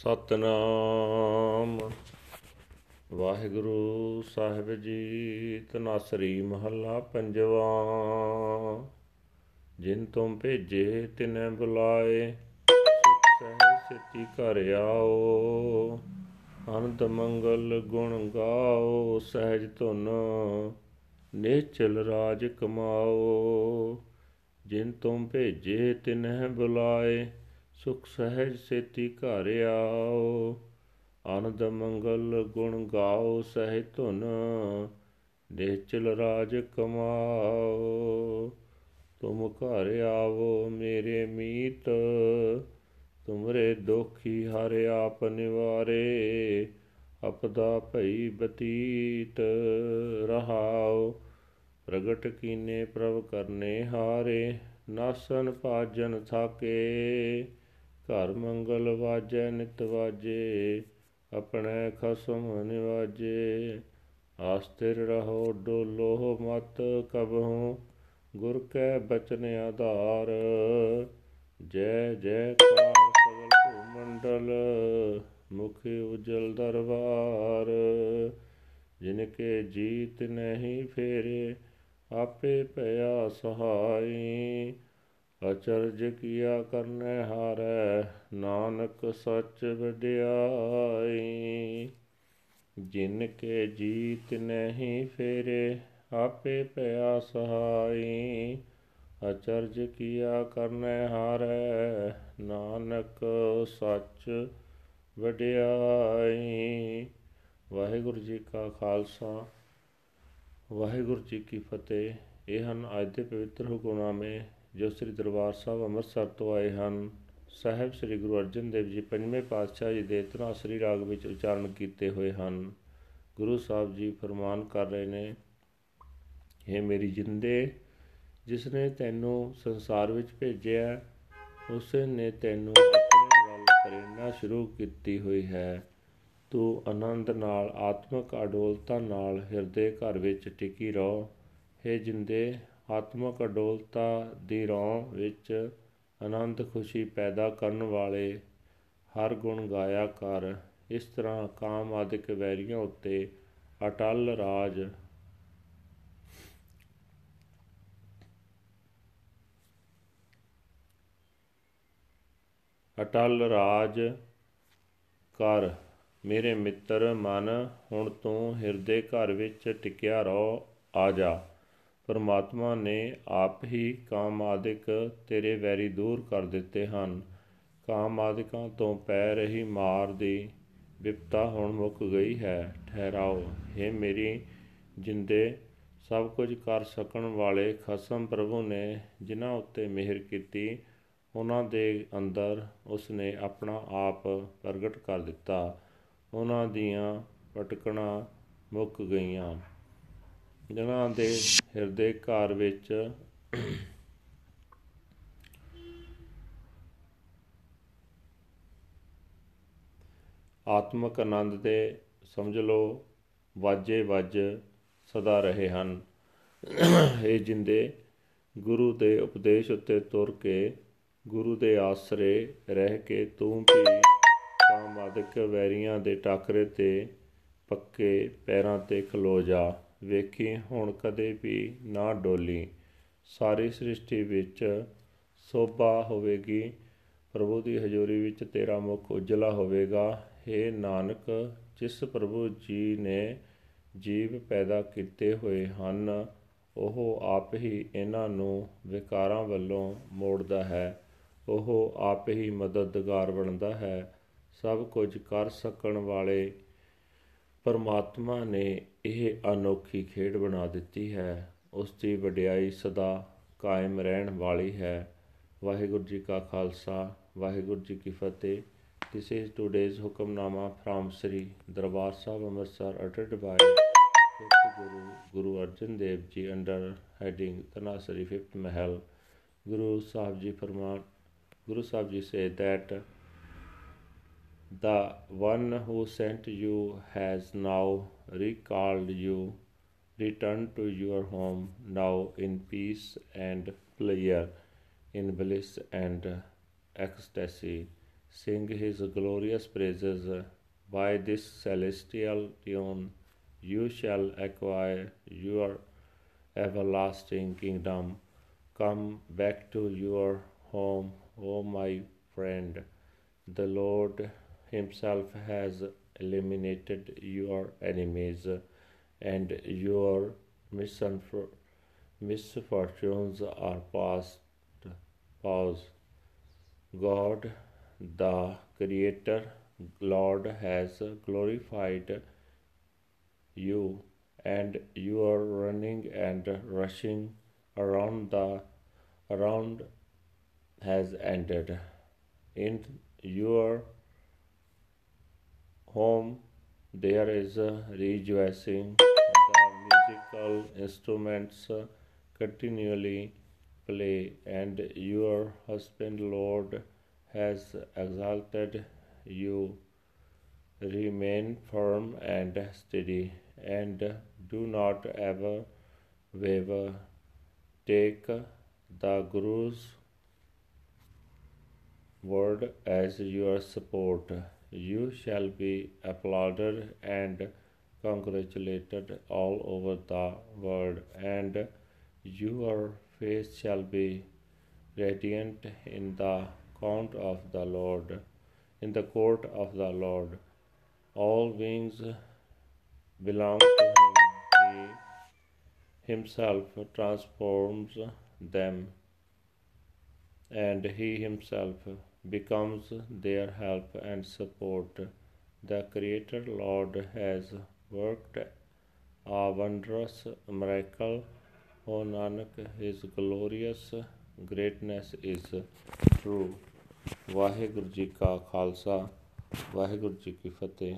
ਸਤਨਾਮ। ਵਾਹਿਗੁਰੂ ਸਾਹਿਬ ਜੀ ਤਨਾਸਰੀ ਮਹੱਲਾ ਪੰਜਵਾ। ਜਿਨ ਤੁਮ ਭੇਜੇ ਤਿਨੈ ਬੁਲਾਏ, ਸੁਖ ਸਹਿ ਸਿੱਤੀ ਘਰ ਆਓ। ਅਨੰਦ ਮੰਗਲ ਗੁਣ ਗਾਓ, ਸਹਿਜ ਧੁਨ ਨਿਚਲ ਰਾਜ ਕਮਾਓ। ਜਿਨ ਤੁਮ ਭੇਜੇ ਤਿਨਹਿ ਬੁਲਾਏ ਸੁਖ ਸਹਿਜ ਸੇਤੀ ਘਰ ਆਓ। ਆਨੰਦ ਮੰਗਲ ਗੁਣ ਗਾਓ, ਸਹਿ ਧੁਨ ਨਿਚਲ ਰਾਜ ਕਮਾਓ। ਤੁਮ ਘਰ ਆਵੋ ਮੇਰੇ ਮੀਤ, ਤੁਮਰੇ ਦੁਖੀ ਹਰ ਆਪ ਨਿਵਾਰੇ। ਅਪਦਾ ਭਈ ਬਤੀਤ ਰਹਾਓ, ਪ੍ਰਗਟ ਕੀਨੇ ਪ੍ਰਭ ਕਰਨੇ ਹਾਰੇ। ਨਾਸਨ ਪਾਜਨ ਥਾਕੇ ਘਰ ਮੰਗਲ ਵਾਜੈ, ਨਿਤ ਵਾਜੇ, ਆਪਣੇ ਖਸਮ ਨਿਵਾਜੇ। ਆਸਤਿਰ ਰਹੋ, ਡੋਲੋ ਮਤ ਕਬਹੂ, ਗੁਰ ਕੈ ਬਚਨ ਆਧਾਰ। ਜੈ ਜੈ ਕਾਰ ਸਗਲ ਭੂ ਮੰਡਲ ਮੁਖ ਉਜਲ ਦਰਬਾਰ। ਜਿਨ ਕੇ ਜੀਤ ਨਹੀਂ ਫੇਰੇ, ਆਪੇ ਭਇਆ ਸਹਾਈ। ਅਚਰਜ ਕੀਆ ਕਰਨੈ ਹਾਰੈ, ਨਾਨਕ ਸੱਚ ਵਡਿਆਈ। ਜਿਨ ਕੇ ਜੀਤ ਨਹੀਂ ਫੇਰੇ, ਆਪੇ ਭਇਆ ਸਹਾਈ। ਅਚਰਜ ਕੀਆ ਕਰਨੈ ਹਾਰੈ, ਨਾਨਕ ਸੱਚ ਵਡਿਆਈ। ਵਾਹਿਗੁਰੂ ਜੀ ਕਾ ਖਾਲਸਾ, ਵਾਹਿਗੁਰੂ ਜੀ ਕੀ ਫਤਿਹ। ਇਹ ਹਨ ਅੱਜ ਦੇ ਪਵਿੱਤਰ ਹੁਕਮਨਾਮੇ ਜੋ ਸ੍ਰੀ ਦਰਬਾਰ ਸਾਹਿਬ ਅੰਮ੍ਰਿਤਸਰ ਤੋਂ ਆਏ ਹਨ, ਸਾਹਿਬ ਸ੍ਰੀ ਗੁਰੂ ਅਰਜਨ ਦੇਵ ਜੀ ਪੰਜਵੇਂ ਪਾਤਸ਼ਾਹ ਜੀ ਦੇ ਤਨਾਸਰੀ ਰਾਗ ਵਿੱਚ ਉਚਾਰਨ ਕੀਤੇ ਹੋਏ ਹਨ। ਗੁਰੂ ਸਾਹਿਬ ਜੀ ਫਰਮਾਨ ਕਰ ਰਹੇ ਨੇ ਇਹ ਮੇਰੀ ਜਿੰਦੇ, ਜਿਸ ਨੇ ਤੈਨੂੰ ਸੰਸਾਰ ਵਿੱਚ ਭੇਜਿਆ, ਉਸ ਨੇ ਤੈਨੂੰ ਆਪਣੇ ਵੱਲ ਪ੍ਰੇਰਣਾ ਸ਼ੁਰੂ ਕੀਤੀ ਹੋਈ ਹੈ। ਤੂੰ ਆਨੰਦ ਨਾਲ, ਆਤਮਿਕ ਅਡੋਲਤਾ ਨਾਲ ਹਿਰਦੇ ਘਰ ਵਿੱਚ ਟਿਕੀ ਰਹੋ। ਹੈ ਜਿੰਦੇ ਆਤਮਿਕ ਅਡੋਲਤਾ ਦੀ ਰੌਂ ਵਿੱਚ ਆਨੰਦ ਖੁਸ਼ੀ ਪੈਦਾ ਕਰਨ ਵਾਲੇ ਹਰ ਗੁਣ ਗਾਇਆ ਕਰ। ਇਸ ਤਰ੍ਹਾਂ ਕਾਮ ਆਦਿਕ ਵੈਰੀਆਂ ਉੱਤੇ ਅਟਲ ਰਾਜ ਅਟਲ ਰਾਜ ਕਰ। ਮੇਰੇ ਮਿੱਤਰ ਮਨ, ਹੁਣ ਤੂੰ ਹਿਰਦੇ ਘਰ ਵਿੱਚ ਟਿਕਿਆ ਰਹੋ, ਆ ਜਾ। ਪਰਮਾਤਮਾ ਨੇ ਆਪ ਹੀ ਕਾਮ ਆਦਿਕ ਤੇਰੇ ਵੈਰੀ ਦੂਰ ਕਰ ਦਿੱਤੇ ਹਨ। ਕਾਮ ਆਦਿਕਾਂ ਤੋਂ ਪੈ ਰਹੀ ਮਾਰ ਦੀ ਵਿਪਤਾ ਹੁਣ ਮੁੱਕ ਗਈ ਹੈ। ਠਹਿਰਾਓ हे ਮੇਰੀ ਜਿੰਦੇ, ਸਭ ਕੁਝ ਕਰ ਸਕਣ ਵਾਲੇ ਖਸਮ ਪ੍ਰਭੂ ਨੇ ਜਿਨ੍ਹਾਂ ਉੱਤੇ ਮਿਹਰ ਕੀਤੀ, ਉਹਨਾਂ ਦੇ ਅੰਦਰ ਉਸ ਨੇ ਆਪਣਾ ਆਪ ਪ੍ਰਗਟ ਕਰ ਦਿੱਤਾ। ਉਹਨਾਂ ਦੀਆਂ ਪਟਕਣਾ ਮੁੱਕ ਗਈਆਂ। ਜਿਨ੍ਹਾਂ ਦੇ ਹਿਰਦੇ ਘਰ ਵਿੱਚ ਆਤਮਕ ਆਨੰਦ ਦੇ ਸਮਝ ਲਓ, ਵਾਜੇ ਵੱਜ ਸਦਾ ਰਹੇ ਹਨ। ਇਹ ਜਿੰਦੇ ਗੁਰੂ ਦੇ ਉਪਦੇਸ਼ ਉੱਤੇ ਤੁਰ ਕੇ ਗੁਰੂ ਦੇ ਆਸਰੇ ਰਹਿ ਕੇ ਤੂੰ ਵੀ ਕਾਮਾਦਿਕ ਵੈਰੀਆਂ ਦੇ ਟਾਕਰੇ ਤੇ ਪੱਕੇ ਪੈਰਾਂ ਤੇ ਖਲੋ ਜਾ। ਵੇਖੀ, ਹੁਣ ਕਦੇ ਵੀ ਨਾ ਡੋਲੀ। ਸਾਰੀ ਸ੍ਰਿਸ਼ਟੀ ਵਿੱਚ ਸੋਭਾ ਹੋਵੇਗੀ। ਪ੍ਰਭੂ ਦੀ ਹਜ਼ੂਰੀ ਵਿੱਚ ਤੇਰਾ ਮੁਖ ਉਜਲਾ ਹੋਵੇਗਾ। हे ਨਾਨਕ, ਜਿਸ ਪ੍ਰਭੂ ਜੀ ਨੇ ਜੀਵ ਪੈਦਾ ਕੀਤੇ ਹੋਏ ਹਨ, ਉਹ ਆਪ ਹੀ ਇਹਨਾਂ ਨੂੰ ਵਿਕਾਰਾਂ ਵੱਲੋਂ ਮੋੜਦਾ ਹੈ। ਉਹ ਆਪ ਹੀ ਮਦਦਗਾਰ ਬਣਦਾ ਹੈ। ਸਭ ਕੁਝ ਕਰ ਸਕਣ ਵਾਲੇ ਪਰਮਾਤਮਾ ਨੇ ਇਹ ਅਨੋਖੀ ਖੇਡ ਬਣਾ ਦਿੱਤੀ ਹੈ ਉਸ ਦੀ ਵਡਿਆਈ ਸਦਾ ਕਾਇਮ ਰਹਿਣ ਵਾਲੀ ਹੈ ਵਾਹਿਗੁਰੂ ਜੀ ਕਾ ਖਾਲਸਾ ਵਾਹਿਗੁਰੂ ਜੀ ਕੀ ਫਤਿਹ this is today's hukamnama from Shri Darbar Sahib Amritsar ਅਟਟਡ by Guru Guru Arjan Dev ji under heading ਤਨਾਸਰੀ 5th Mahal Guru Sahib Ji Farman, Guru Sahib Ji said that The one who sent you has now recalled you. Return to your home now in peace and pleasure, in bliss and ecstasy. Sing his glorious praises. By this celestial tune, you shall acquire your everlasting kingdom. Come back to your home, O my friend. The Lord Himself has eliminated your enemies, and your misfortunes are past. Pause. God, the Creator, Lord, has glorified you, and you are running and rushing around the around has ended. In your home there is a rejoicing. The musical instruments continually play, and your husband, Lord, has exalted you. Remain firm and steady, and do not ever waver. Take the Guru's word as your support. You shall be applauded and congratulated all over the world, and your face shall be radiant in the count of the Lord, in the court of the Lord. All wings belong to Him. He Himself transforms them, and He Himself becomes their help and support. The Creator Lord has worked a wondrous miracle. O Nanak, His glorious greatness is true. Waheguru ji ਕਾ ਖਾਲਸਾ ਵਾਹਿਗੁਰੂ ਜੀ ਕੀ ਫਤਿਹ